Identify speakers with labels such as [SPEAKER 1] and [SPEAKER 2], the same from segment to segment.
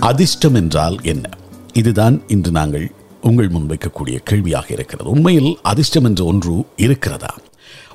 [SPEAKER 1] அதிர்ஷ்டம் என்றால் என்ன? இதுதான் இன்று நாங்கள் உங்கள் முன்வைக்கக்கூடிய கேள்வியாக இருக்கிறது. உண்மையில் அதிர்ஷ்டம் என்ற ஒன்று இருக்கிறதா?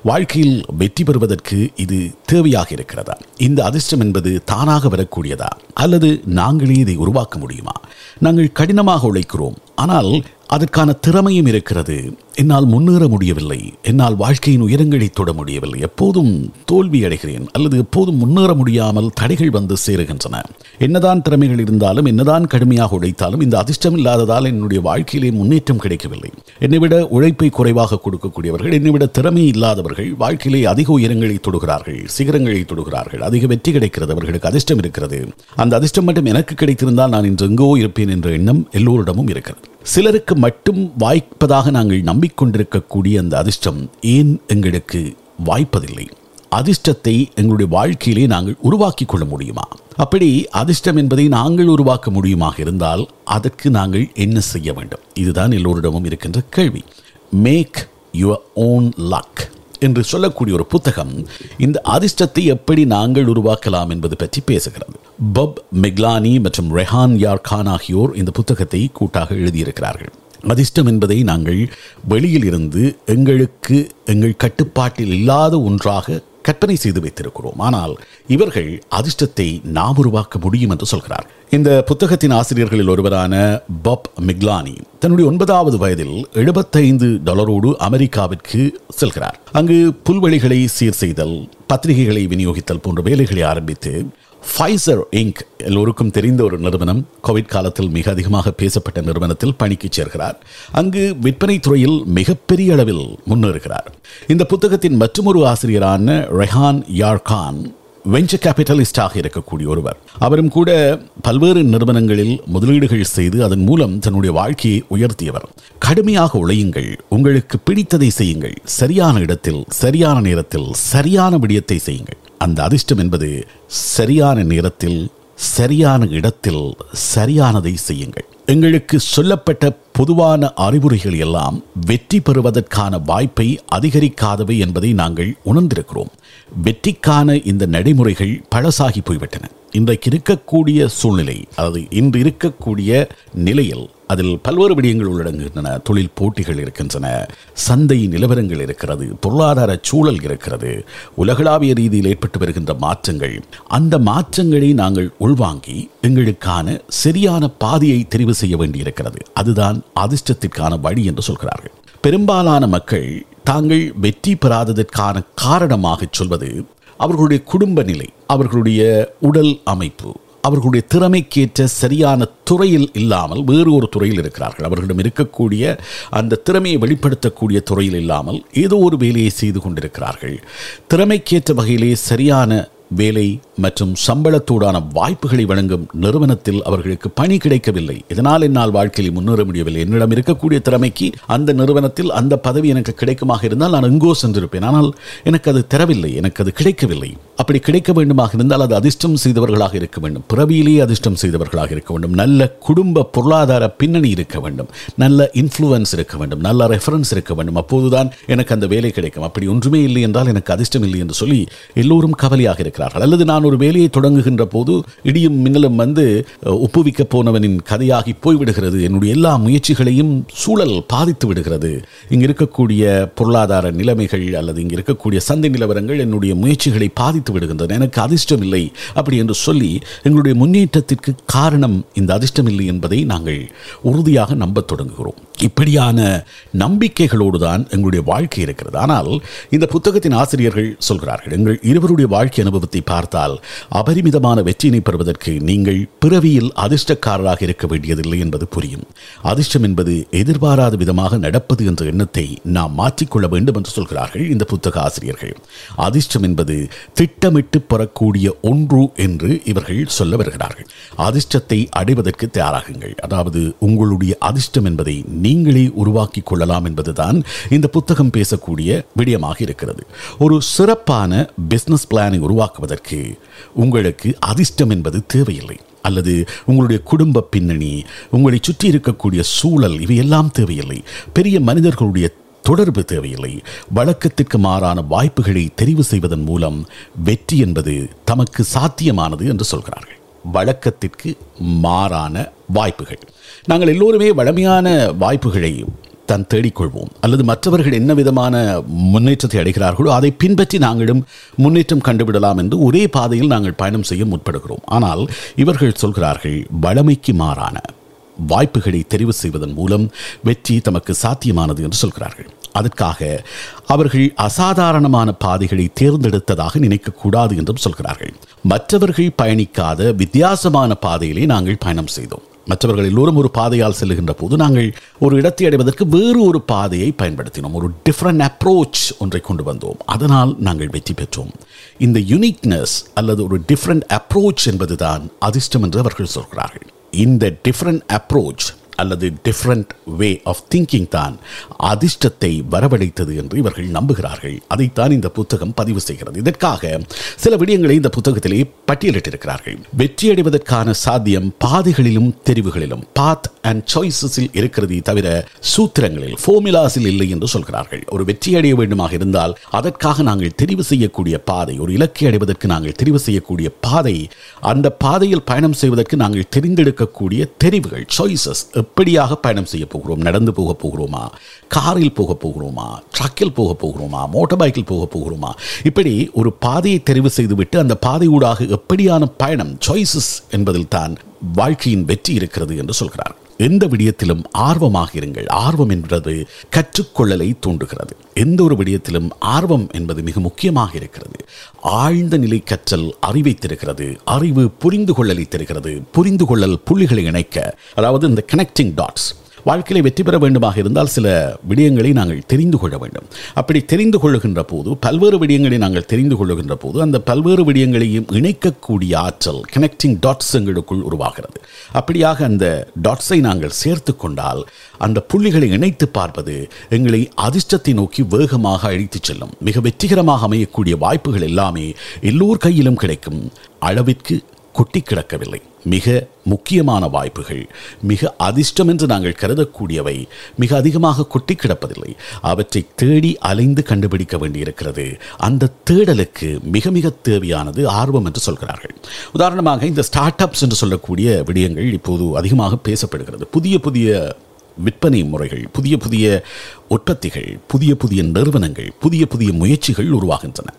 [SPEAKER 1] வாழ்க்கையில் வெற்றி பெறுவதற்கு இது தேவையாக இருக்கிறதா? இந்த அதிர்ஷ்டம் என்பது தானாக வரக்கூடியதா? அல்லது நாங்களே இதை உருவாக்க முடியுமா? நாங்கள் கடினமாக உழைக்கிறோம். ஆனால் அதற்கான திறமையும் இருக்கிறது. என்னால் முன்னேற முடியவில்லை. என்னால் வாழ்க்கையின் உயரங்களை தொட முடியவில்லை. எப்போதும் தோல்வி அடைகிறேன். அல்லது எப்போதும் முன்னேற முடியாமல் தடைகள் வந்து சேருகின்றன. என்னதான் திறமைகள் இருந்தாலும் என்னதான் கடுமையாக உழைத்தாலும் இந்த அதிர்ஷ்டம் இல்லாததால் என்னுடைய வாழ்க்கையிலே முன்னேற்றம் கிடைக்கவில்லை. என்னை விட உழைப்பை குறைவாக கொடுக்கக்கூடியவர்கள் என்னை விட திறமை இல்லாதவர்கள் வாழ்க்கையிலே அதிக உயரங்களை தொடுகிறார்கள் சிகரங்களை தொடுகிறார்கள். அதிக வெற்றி கிடைக்கிறது அவர்களுக்கு அதிர்ஷ்டம் இருக்கிறது. அந்த அதிர்ஷ்டம் மட்டும் எனக்கு கிடைத்திருந்தால் நான் இன்று எங்கோ இருப்பேன் என்ற எண்ணம் எல்லோரிடமும் இருக்கிறது. சிலருக்கு மட்டும் வாய்ப்பதாக நாங்கள் நம்பிக்கொண்டிருக்கக்கூடிய அந்த அதிர்ஷ்டம் ஏன் எங்களுக்கு வாய்ப்பதில்லை? அதிர்ஷ்டத்தை எங்களுடைய வாழ்க்கையிலே நாங்கள் உருவாக்கி கொள்ள முடியுமா? அப்படி அதிர்ஷ்டம் என்பதை நாங்கள் உருவாக்க முடியுமாக இருந்தால் அதற்கு நாங்கள் என்ன செய்ய வேண்டும்? இதுதான் எல்லோரிடமும் இருக்கின்ற கேள்வி. மேக் யுவர் ஓன் லக் என்று சொல்லக்கூடிய ஒரு புத்தகம் இந்த அதிர்ஷ்டத்தை எப்படி நாங்கள் உருவாக்கலாம் என்பது பற்றி பேசுகிறது. பப் மெக்லானி மற்றும் ரெஹான் யார் கான் ஆகியோர் இந்த புத்தகத்தை கூட்டாக எழுதியிருக்கிறார்கள். அதிர்ஷ்டம் என்பதை நாங்கள் வெளியில் இருந்து எங்களுக்கு எங்கள் கட்டுப்பாட்டில் இல்லாத ஒன்றாக கற்பனை செய்து வைத்திருக்கிறோம். ஆனால் இவர்கள் அதிர்ஷ்டத்தை நாம் உருவாக்க முடியும் என்று சொல்கிறார். இந்த புத்தகத்தின் ஆசிரியர்களில் ஒருவரான பப் மிக்லானி தன்னுடைய ஒன்பதாவது வயதில் எழுபத்தைந்து டாலரோடு அமெரிக்காவிற்கு செல்கிறார். அங்கு புல்வெளிகளை சீர் செய்தல் பத்திரிகைகளை விநியோகித்தல் போன்ற வேலைகளை ஆரம்பித்து ஃபைசர் இங்க் எல்லோருக்கும் தெரிந்த ஒரு நிறுவனம் கோவிட் காலத்தில் மிக அதிகமாக பேசப்பட்ட நிறுவனத்தில் பணிக்கு சேர்கிறார். அங்கு விற்பனை துறையில் மிகப்பெரிய அளவில் முன்னேறுகிறார். இந்த புத்தகத்தின் மற்றொரு ஆசிரியரான ரெஹான் யார்கான் வெஞ்சர் கேபிட்டலிஸ்டாக இருக்கக்கூடிய ஒருவர். அவரும் கூட பல்வேறு நிறுவனங்களில் முதலீடுகள் செய்து அதன் மூலம் தன்னுடைய வாழ்க்கையை உயர்த்தியவர். கடுமையாக உழையுங்கள். உங்களுக்கு பிடித்ததை செய்யுங்கள். சரியான இடத்தில் சரியான நேரத்தில் சரியான விடயத்தை செய்யுங்கள். அந்த அதிர்ஷ்டம் என்பது சரியான நேரத்தில் சரியான இடத்தில் சரியானதை செய்யுங்கள். எங்களுக்கு சொல்லப்பட்ட பொதுவான அறிவுரைகள் எல்லாம் வெற்றி பெறுவதற்கான வாய்ப்பை அதிகரிக்காதவை என்பதை நாங்கள் உணர்ந்திருக்கிறோம். வெற்றிக்கான இந்த நடைமுறைகள் பழசாகி போய்விட்டன. இன்றைக்கு இருக்கக்கூடிய சூழ்நிலை அதாவது இன்று இருக்கக்கூடிய நிலையில் அதில் பல்வேறு விடயங்கள் உள்ளடங்குகின்றன. தொழில் போட்டிகள் இருக்கின்றன. சந்தை நிலவரங்கள் இருக்கிறது. பொருளாதார சூழல் இருக்கிறது. உலகளாவிய ரீதியில் ஏற்பட்டு வருகின்ற மாற்றங்கள். அந்த மாற்றங்களை நாங்கள் உள்வாங்கி எங்களுக்கான சரியான பாதையை தெரிவு செய்ய வேண்டியிருக்கிறது. அதுதான் அதிர்ஷ்டத்திற்கான வழி என்று சொல்கிறார்கள். பெரும்பாலான மக்கள் தாங்கள் வெற்றி பெறாததற்கான காரணமாக சொல்வது அவர்களுடைய குடும்ப நிலை அவர்களுடைய உடல் அமைப்பு அவர்களுடைய திறமைக்கேற்ற சரியான துறையில் இல்லாமல் வேறு ஒரு துறையில் இருக்கிறார்கள். அவர்களிடம் இருக்கக்கூடிய அந்த திறமையை வெளிப்படுத்தக்கூடிய துறையில் இல்லாமல் ஏதோ ஒரு வேலையை செய்து கொண்டிருக்கிறார்கள். திறமைக்கேற்ற வகையிலே சரியான வேலை மற்றும் சம்பளத்தோடான வாய்ப்புகளை வழங்கும் நிறுவனத்தில் அவர்களுக்கு பணி கிடைக்கவில்லை. இதனால் என்னால் வாழ்க்கையில் முன்னேற முடியவில்லை. என்னிடம் இருக்கக்கூடிய திறமைக்கு அந்த நிறுவனத்தில் அந்த பதவி எனக்கு கிடைக்குமாக இருந்தால் நான் எங்கோ சென்றிருப்பேன். ஆனால் எனக்கு அது தரவில்லை. எனக்கு அது கிடைக்கவில்லை. அப்படி கிடைக்க வேண்டுமாக இருந்தால் அது அதிர்ஷ்டம் செய்தவர்களாக இருக்க வேண்டும். பிறவியிலேயே அதிர்ஷ்டம் செய்தவர்களாக இருக்க வேண்டும். நல்ல குடும்ப பொருளாதார பின்னணி இருக்க வேண்டும். நல்ல இன்ஃப்ளூயன்ஸ் இருக்க வேண்டும். நல்ல ரெஃபரன்ஸ் இருக்க வேண்டும். அப்போதுதான் எனக்கு அந்த வேலை கிடைக்கும். அப்படி ஒன்றுமே இல்லை என்றால் எனக்கு அதிர்ஷ்டம் இல்லை என்று சொல்லி எல்லோரும் கவலையாக இருக்கிறார்கள் அல்லது நான் ஒரு வேலையை தொடங்குகின்ற போது இடியும் மின்னலும் வந்து ஒப்புவிக்க போனவனின் கதையாகி போய்விடுகிறது. என்னுடைய எல்லா முயற்சிகளையும் சூழல் பாதித்து விடுகிறது. இங்கு இருக்கக்கூடிய பொருளாதார நிலைமைகள் அல்லது இங்கு இருக்கக்கூடிய சந்தை நிலவரங்கள் என்னுடைய முயற்சிகளை பாதித்து விடுகின்றன. எனக்கு அதிர்ஷ்டம் இல்லை அப்படி என்று சொல்லி எங்களுடைய முன்னேற்றத்திற்கு காரணம் இந்த அதிர்ஷ்டம் இல்லை என்பதை நாங்கள் உறுதியாக நம்பத் தொடங்குகிறோம். இப்படியான நம்பிக்கைகளோடு தான் எங்களுடைய வாழ்க்கை இருக்கிறது. ஆனால் இந்த புத்தகத்தின் ஆசிரியர்கள் சொல்கிறார்கள் எங்கள் இருவருடைய வாழ்க்கை அனுபவம் அனுபவத்தை பார்த்தால் அபரிமிதமான வெற்றியினை பெறுவதற்கு நீங்கள் பிறவியில் அதிர்ஷ்டக்காரராக இருக்க வேண்டியதில்லை என்பது புரியும். அதிர்ஷ்டம் என்பது எதிர்பாராத விதமாக நடப்பது என்ற எண்ணத்தை நாம் மாற்றிக்கொள்ள வேண்டும் என்று சொல்கிறார்கள் இந்த புத்தக ஆசிரியர்கள். அதிர்ஷ்டம் என்பது திட்டமிட்டு பெறக்கூடிய ஒன்று என்று இவர்கள் சொல்ல வருகிறார்கள். அதிர்ஷ்டத்தை அடைவதற்கு தயாராகுங்கள். அதாவது உங்களுடைய அதிர்ஷ்டம் என்பதை நீங்களே உருவாக்கி கொள்ளலாம் என்பதுதான் இந்த புத்தகம் பேசக்கூடிய விடயமாக இருக்கிறது. ஒரு சிறப்பான பிசினஸ் பிளானை உருவாக்க உருவாக்குவதற்கு உங்களுக்கு அதிர்ஷ்டம் என்பது தேவையில்லை. அல்லது உங்களுடைய குடும்ப பின்னணி உங்களை சுற்றி இருக்கக்கூடிய சூழல் இவையெல்லாம் தேவையில்லை. பெரிய மனிதர்களுடைய தொடர்பு தேவையில்லை. வழக்கத்திற்கு மாறான வாய்ப்புகளை தெரிவு செய்வதன் மூலம் வெற்றி என்பது தமக்கு சாத்தியமானது என்று சொல்கிறார்கள். வழக்கத்திற்கு மாறான வாய்ப்புகள். நாங்கள் எல்லோருமே வழமையான வாய்ப்புகளை தான் தேடிக்கொள்வோம். அல்லது மற்றவர்கள் என்ன விதமான முன்னேற்றத்தை அடைகிறார்களோ அதை பின்பற்றி நாங்களும் முன்னேற்றம் கண்டுவிடலாம் என்று ஒரே பாதையில் நாங்கள் பயணம் செய்ய முற்படுகிறோம். ஆனால் இவர்கள் சொல்கிறார்கள் வழமைக்கு மாறான வாய்ப்புகளை தெரிவு செய்வதன் மூலம் வெற்றி தமக்கு சாத்தியமானது என்று சொல்கிறார்கள். அதற்காக அவர்கள் அசாதாரணமான பாதைகளை தேர்ந்தெடுத்ததாக நினைக்கக்கூடாது என்றும் சொல்கிறார்கள். மற்றவர்கள் பயணிக்காத வித்தியாசமான பாதையிலே நாங்கள் பயணம் செய்தோம். மற்றவர்கள் எல்லோரும் ஒரு பாதையால் செல்லுகின்ற போது நாங்கள் ஒரு இடத்தை அடைவதற்கு வேறு ஒரு பாதையை பயன்படுத்தினோம். ஒரு டிஃப்ரெண்ட் அப்ரோச் ஒன்றை கொண்டு வந்தோம். அதனால் நாங்கள் வெற்றி பெற்றோம். இந்த யுனிக்னஸ் அல்லது ஒரு டிஃப்ரெண்ட் அப்ரோச் என்பதுதான் அதிர்ஷ்டம் என்று அவர்கள் சொல்கிறார்கள். இந்த டிஃப்ரெண்ட் அப்ரோச் அல்லது டிஃப்ரெண்ட் வே ஆஃப் திங்கிங் தான் அதிர்ஷ்டத்தை வரவழைத்தது என்று இவர்கள் நம்புகிறார்கள். அதைத்தான் இந்த புத்தகம் பதிவு செய்கிறது. இதற்காக சில விடயங்களை இந்த புத்தகத்திலே பட்டியலிட்டிருக்கிறார்கள். வெற்றியடைவதற்கான சாத்தியம் பாதைகளிலும் தெரிவுகளிலும் பாத் அண்ட் சாய்ஸஸில் இருக்கிறது தவிர சூத்திரங்களில் ஃபோர்முலாஸில் இல்லை என்று சொல்கிறார்கள். ஒரு வெற்றி அடைய வேண்டுமாக இருந்தால் அதற்காக நாங்கள் தெரிவு செய்யக்கூடிய பாதை ஒரு இலக்கை அடைவதற்கு நாங்கள் தெரிவு செய்யக்கூடிய பாதை அந்த பாதையில் பயணம் செய்வதற்கு நாங்கள் தெரிந்தெடுக்கக்கூடிய தெரிவுகள் சாய்ஸஸ் எப்படியாக பயணம் செய்ய போகிறோம்? நடந்து போக போகிறோமா? காரில் போக போகிறோமா? ட்ரக்கில் போக போகிறோமா? மோட்டார் பைக்கில் போக போகிறோமா? இப்படி ஒரு பாதையை தெரிவு செய்துவிட்டு அந்த பாதை ஊடாக எப்படியான பயணம் சாய்ஸஸ் என்பதில் தான் வாழ்க்கையின் வெற்றி இருக்கிறது என்று சொல்கிறார். எந்த விடயத்திலும் ஆர்வமாக இருங்கள் ஆர்வம் என்பது கற்றுக்கொள்ளலை தூண்டுகிறது. எந்த ஒரு விடயத்திலும் ஆர்வம் என்பது மிக முக்கியமாக இருக்கிறது ஆழ்ந்த நிலை கற்றல் அறிவை தருகிறது. அறிவு புரிந்து கொள்ளலை தருகிறது. புரிந்து கொள்ளல் புள்ளிகளை இணைக்க. அதாவது இந்த கனெக்டிங் டாட்ஸ் வாழ்க்கையில் வெற்றி பெற வேண்டுமாக இருந்தால் சில விடயங்களை நாங்கள் தெரிந்து கொள்ள வேண்டும். அப்படி தெரிந்து கொள்ளுகின்ற போது பல்வேறு விடயங்களை நாங்கள் தெரிந்து கொள்ளுகின்ற போது அந்த பல்வேறு விடயங்களையும் இணைக்கக்கூடிய ஆற்றல் கனெக்டிங் டாட்ஸ் எங்களுக்குள் உருவாகிறது. அப்படியாக அந்த டாட்ஸை நாங்கள் சேர்த்து கொண்டால் அந்த புள்ளிகளை இணைத்து பார்ப்பது எங்களை அதிர்ஷ்டத்தை நோக்கி வேகமாக அழித்துச் செல்லும். மிக வெற்றிகரமாக அமையக்கூடிய வாய்ப்புகள் எல்லாமே எல்லோர் கையிலும் கிடைக்கும் அளவிற்கு கொட்டி கிடக்கவில்லை மிக முக்கியமான வாய்ப்புகள் மிக அதிர்ஷ்டம் என்று நாங்கள் கருதக்கூடியவை மிக அதிகமாக கொட்டி கிடப்பதில்லை அவற்றை தேடி அலைந்து கண்டுபிடிக்க வேண்டியிருக்கிறது. அந்த தேடலுக்கு மிக மிக தேவையானது ஆர்வம் என்று சொல்கிறார்கள். உதாரணமாக இந்த ஸ்டார்ட் அப்ஸ் என்று சொல்லக்கூடிய விடயங்கள் இப்போது அதிகமாக பேசப்படுகிறது. புதிய புதிய விற்பனை முறைகள் புதிய புதிய உற்பத்திகள் புதிய புதிய நிறுவனங்கள் புதிய புதிய முயற்சிகள் உருவாகின்றன.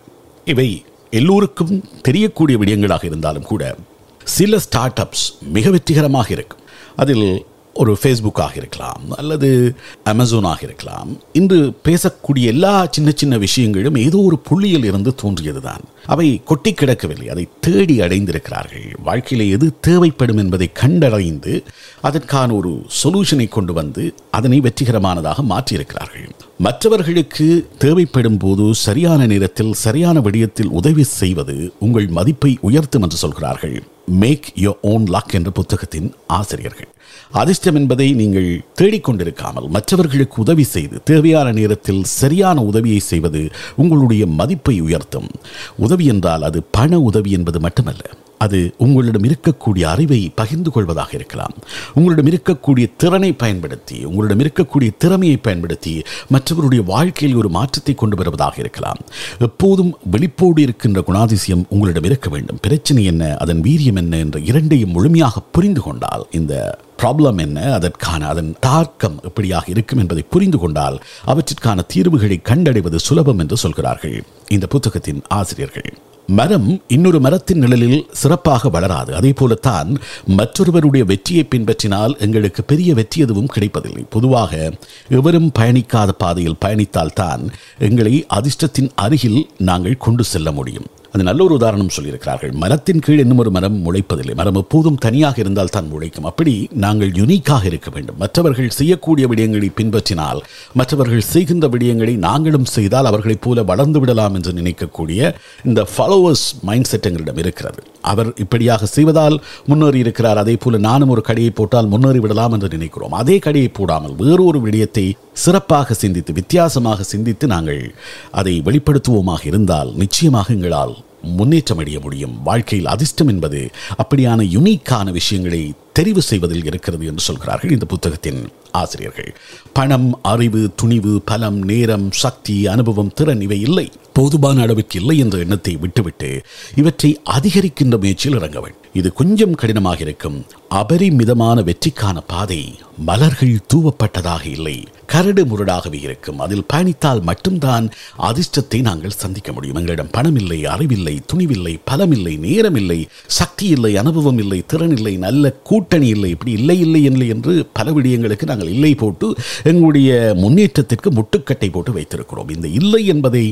[SPEAKER 1] இவை எல்லோருக்கும் தெரியக்கூடிய விடயங்களாக இருந்தாலும் கூட சில ஸ்டார்ட் அப்ஸ் மிக வெற்றிகரமாக இருக்கும். அதில் ஒரு ஃபேஸ்புக்காக இருக்கலாம் அல்லது அமேசானாக இருக்கலாம். இன்று பேசக்கூடிய எல்லா சின்ன சின்ன விஷயங்களும் ஏதோ ஒரு புள்ளியில் இருந்து தோன்றியதுதான். அவை கொட்டி கிடக்கவில்லை அதை தேடி அடைந்திருக்கிறார்கள். வாழ்க்கையில் எது தேவைப்படும் என்பதை கண்டடைந்து அதற்கான ஒரு சொல்யூஷனை கொண்டு வந்து அதனை வெற்றிகரமானதாக மாற்றியிருக்கிறார்கள். மற்றவர்களுக்கு தேவைப்படும் போது சரியான நேரத்தில் சரியான விடயத்தில் உதவி செய்வது உங்கள் மதிப்பை உயர்த்தும் என்று சொல்கிறார்கள். மேக் யோர் ஓன் லக் என்ற புத்தகத்தின் ஆசிரியர்கள். அதிர்ஷ்டம் என்பதை நீங்கள் தேடிக்கொண்டிருக்காமல் மற்றவர்களுக்கு உதவி செய்து தேவையான நேரத்தில் சரியான உதவியை செய்வது உங்களுடைய மதிப்பை உயர்த்தும். உதவி என்றால் அது பண உதவி என்பது மட்டுமல்ல. அது உங்களிடம் இருக்கக்கூடிய அறிவை பகிர்ந்து கொள்வதாக இருக்கலாம். உங்களிடம் இருக்கக்கூடிய திறனை பயன்படுத்தி உங்களிடம் இருக்கக்கூடிய திறமையை பயன்படுத்தி மற்றவருடைய வாழ்க்கையில் ஒரு மாற்றத்தை கொண்டு வருவதாக இருக்கலாம். எப்போதும் வெளிப்போடு இருக்கின்ற குணாதிசயம் உங்களிடம் இருக்க வேண்டும். பிரச்சனை என்ன அதன் வீரியம் என்ன என்ற இரண்டையும் முழுமையாக புரிந்து கொண்டால் இந்த ப்ராப்ளம் என்ன அதற்கான அதன் தாக்கம் எப்படியாக இருக்கும் என்பதை புரிந்து கொண்டால் அவற்றிற்கான தீர்வுகளை கண்டடைவது சுலபம் என்று சொல்கிறார்கள். இந்த புத்தகத்தின் ஆசிரியர்கள். மரம் இன்னொரு மரத்தின் நிழலில் சிறப்பாக வளராது. அதே போலத்தான் மற்றொருவருடைய வெற்றியை பின்பற்றினால் எங்களுக்கு பெரிய வெற்றி எதுவும் கிடைப்பதில்லை. பொதுவாக எவரும் பயணிக்காத பாதையில் பயணித்தால் தான் எங்களை அதிர்ஷ்டத்தின் அருகில் நாங்கள் கொண்டு செல்ல முடியும். அது நல்ல ஒரு உதாரணம் சொல்லியிருக்கிறார்கள். மரத்தின் கீழ் இன்னும் ஒரு மரம் முளைப்பதில்லை. மரம் எப்போதும் தனியாக இருந்தால் தான் முளைக்கும். அப்படி நாங்கள் யுனிக்காக இருக்க வேண்டும். மற்றவர்கள் செய்யக்கூடிய விடயங்களை பின்பற்றினால் மற்றவர்கள் செய்கின்ற விடயங்களை நாங்களும் செய்தால் அவர்களைப் போல வளர்ந்து விடலாம் என்று நினைக்கக்கூடிய இந்த ஃபாலோவர்ஸ் மைண்ட் செட் எங்களிடம் இருக்கிறது. அவர் இப்படியாக செய்வதால் முன்னேறி இருக்கிறார். அதே போல நானும் ஒரு கடையை போட்டால் முன்னேறி விடலாம் என்று நினைக்கிறோம். அதே கடையை போடாமல் வேறொரு விடயத்தை சிறப்பாக சிந்தித்து வித்தியாசமாக சிந்தித்து நாங்கள் அதை வெளிப்படுத்துவோமாக இருந்தால் நிச்சயமாக எங்களால் முன்னேற்றம் அடைய முடியும். வாழ்க்கையில் அதிர்ஷ்டம் என்பது அப்படியான யுனிக்கான விஷயங்களை தெரிவு செய்வதில் இருக்கிறது என்று சொல்கிறார்கள் இந்த புத்தகத்தின் ஆசிரியர்கள். பணம் அறிவு துணிவு பலம் நேரம் சக்தி அனுபவம் திறன் இவை இல்லை. போதுமான அளவிற்கு இல்லை என்ற எண்ணத்தை விட்டுவிட்டு இவற்றை அதிகரிக்கின்ற முயற்சியில் இறங்க வேண்டும் இது கொஞ்சம் கடினமாக இருக்கும். அபரிமிதமான வெற்றிக்கான பாதை மலர்கள் தூவப்பட்டதாக இல்லை. கரடு முரடாகவே இருக்கும். அதில் பயணித்தால் மட்டும்தான் அதிர்ஷ்டத்தை நாங்கள் சந்திக்க முடியும். எங்களிடம் பணம் இல்லை அறிவில்லை துணிவில்லை பலமில்லை நேரமில்லை சக்தி இல்லை அனுபவம் இல்லை திறன் இல்லை நல்ல கூட்டணி இல்லை இப்படி இல்லை இல்லை இல்லை என்று பல விடயங்களுக்கு நாங்கள் இல்லை போட்டு எங்களுடைய முன்னேற்றத்திற்கு முட்டுக்கட்டை போட்டு வைத்திருக்கிறோம். இந்த இல்லை என்பதை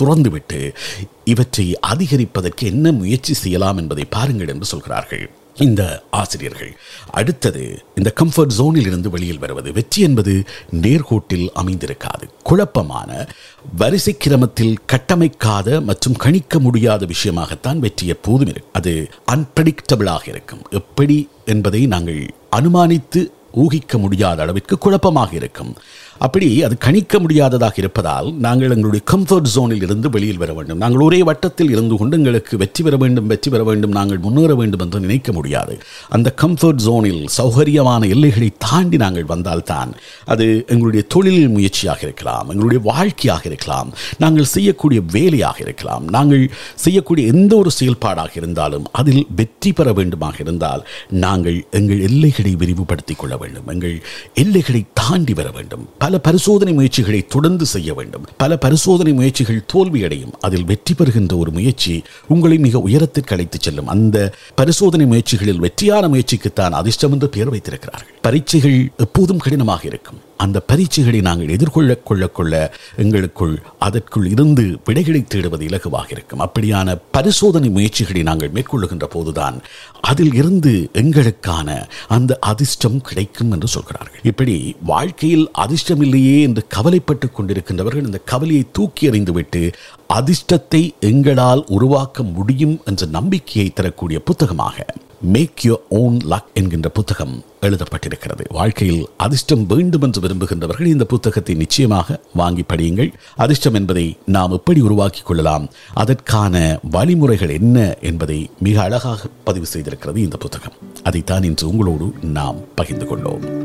[SPEAKER 1] துறந்துவிட்டு இவற்றை அதிகரிப்பதற்கு என்ன முயற்சி செய்யலாம் என்பதை பாருங்கள் என்று சொல்கிறார்கள். இந்த ஆசிரியர்கள். அடுத்தது இந்த கம்ஃபர்ட் ஜோனில் இருந்து வெளியில் வருவது. வெற்றி என்பது நேர்கோட்டில் அமைந்திருக்காது. குழப்பமான வரிசை கிரமத்தில் கட்டமைக்காத மற்றும் கணிக்க முடியாத விஷயமாகத்தான் வெற்றி எப்போதும் இருக்கும் அது அன்பிரடிக்டபிளாக இருக்கும். எப்படி என்பதை நாங்கள் அனுமானித்து ஊகிக்க முடியாத அளவிற்கு குழப்பமாக இருக்கும். அப்படி அது கணிக்க முடியாததாக இருப்பதால் நாங்கள் எங்களுடைய கம்ஃபர்ட் ஜோனில் இருந்து வெளியில் வர வேண்டும். நாங்கள் ஒரே வட்டத்தில் இருந்து கொண்டு எங்களுக்கு வெற்றி பெற வேண்டும் வெற்றி பெற வேண்டும் நாங்கள் முன்னேற வேண்டும் என்று நினைக்க முடியாது. அந்த கம்ஃபர்ட் ஜோனில் சௌகரியமான எல்லைகளை தாண்டி நாங்கள் வந்தால்தான் அது எங்களுடைய தொழில் முயற்சியாக இருக்கலாம் எங்களுடைய வாழ்க்கையாக இருக்கலாம் நாங்கள் செய்யக்கூடிய வேலையாக இருக்கலாம் நாங்கள் செய்யக்கூடிய எந்த ஒரு செயல்பாடாக இருந்தாலும் அதில் வெற்றி பெற வேண்டுமாக இருந்தால் நாங்கள் எங்கள் எல்லைகளை விரிவுபடுத்திக் கொள்ள வேண்டும். எங்கள் எல்லைகளை தாண்டி வர வேண்டும். பல பரிசோதனை முயற்சிகளை தொடர்ந்து செய்ய வேண்டும். பல பரிசோதனை முயற்சிகள் தோல்வியடையும். அதில் வெற்றி பெறுகின்ற ஒரு முயற்சி உங்களை மிக உயரத்திற்கு அழைத்துச் செல்லும். அந்த பரிசோதனை முயற்சிகளில் வெற்றியான முயற்சிக்குத்தான் அதிர்ஷ்டம் என்று பெயர் வைத்திருக்கிறார்கள். பரீட்சைகள் எப்போதும் கடினமாக இருக்கும். அந்த பரீட்சைகளை நாங்கள் எதிர்கொள்ள கொள்ள கொள்ள எங்களுக்குள் அதற்குள் இருந்து விடைகளை தேடுவது இலகுவாக இருக்கும். அப்படியான பரிசோதனை முயற்சிகளை நாங்கள் மேற்கொள்ளுகின்ற போதுதான் அதில் இருந்து எங்களுக்கான அந்த அதிர்ஷ்டம் கிடைக்கும் என்று சொல்கிறார்கள். இப்படி வாழ்க்கையில் அதிர்ஷ்டம் இல்லையே என்று கவலைப்பட்டு கொண்டிருக்கின்றவர்கள் இந்த கவலையை தூக்கி எறிந்துவிட்டு அதிர்ஷ்டத்தை எங்களால் உருவாக்க முடியும் என்ற நம்பிக்கையை தரக்கூடிய புத்தகமாக மேக் யோர் ஓன் லக் என்கின்ற புத்தகம் எழுதப்பட்டிருக்கிறது. வாழ்க்கையில் அதிர்ஷ்டம் வேண்டும் என்று விரும்புகின்றவர்கள் இந்த புத்தகத்தை நிச்சயமாக வாங்கி படியுங்கள். அதிர்ஷ்டம் என்பதை நாம் எப்படி உருவாக்கிக் கொள்ளலாம்? அதற்கான வழிமுறைகள் என்ன என்பதை மிக அழகாக பதிவு செய்திருக்கிறது இந்த புத்தகம். அதைத்தான் இன்று உங்களோடு நாம் பகிர்ந்து கொண்டோம்.